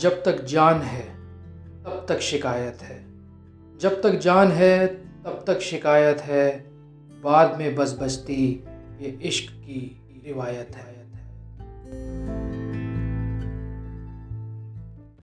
जब तक जान है, तब तक शिकायत है। जब तक जान है, तब तक शिकायत है। बाद में बस बसती ये इश्क की रिवायत है।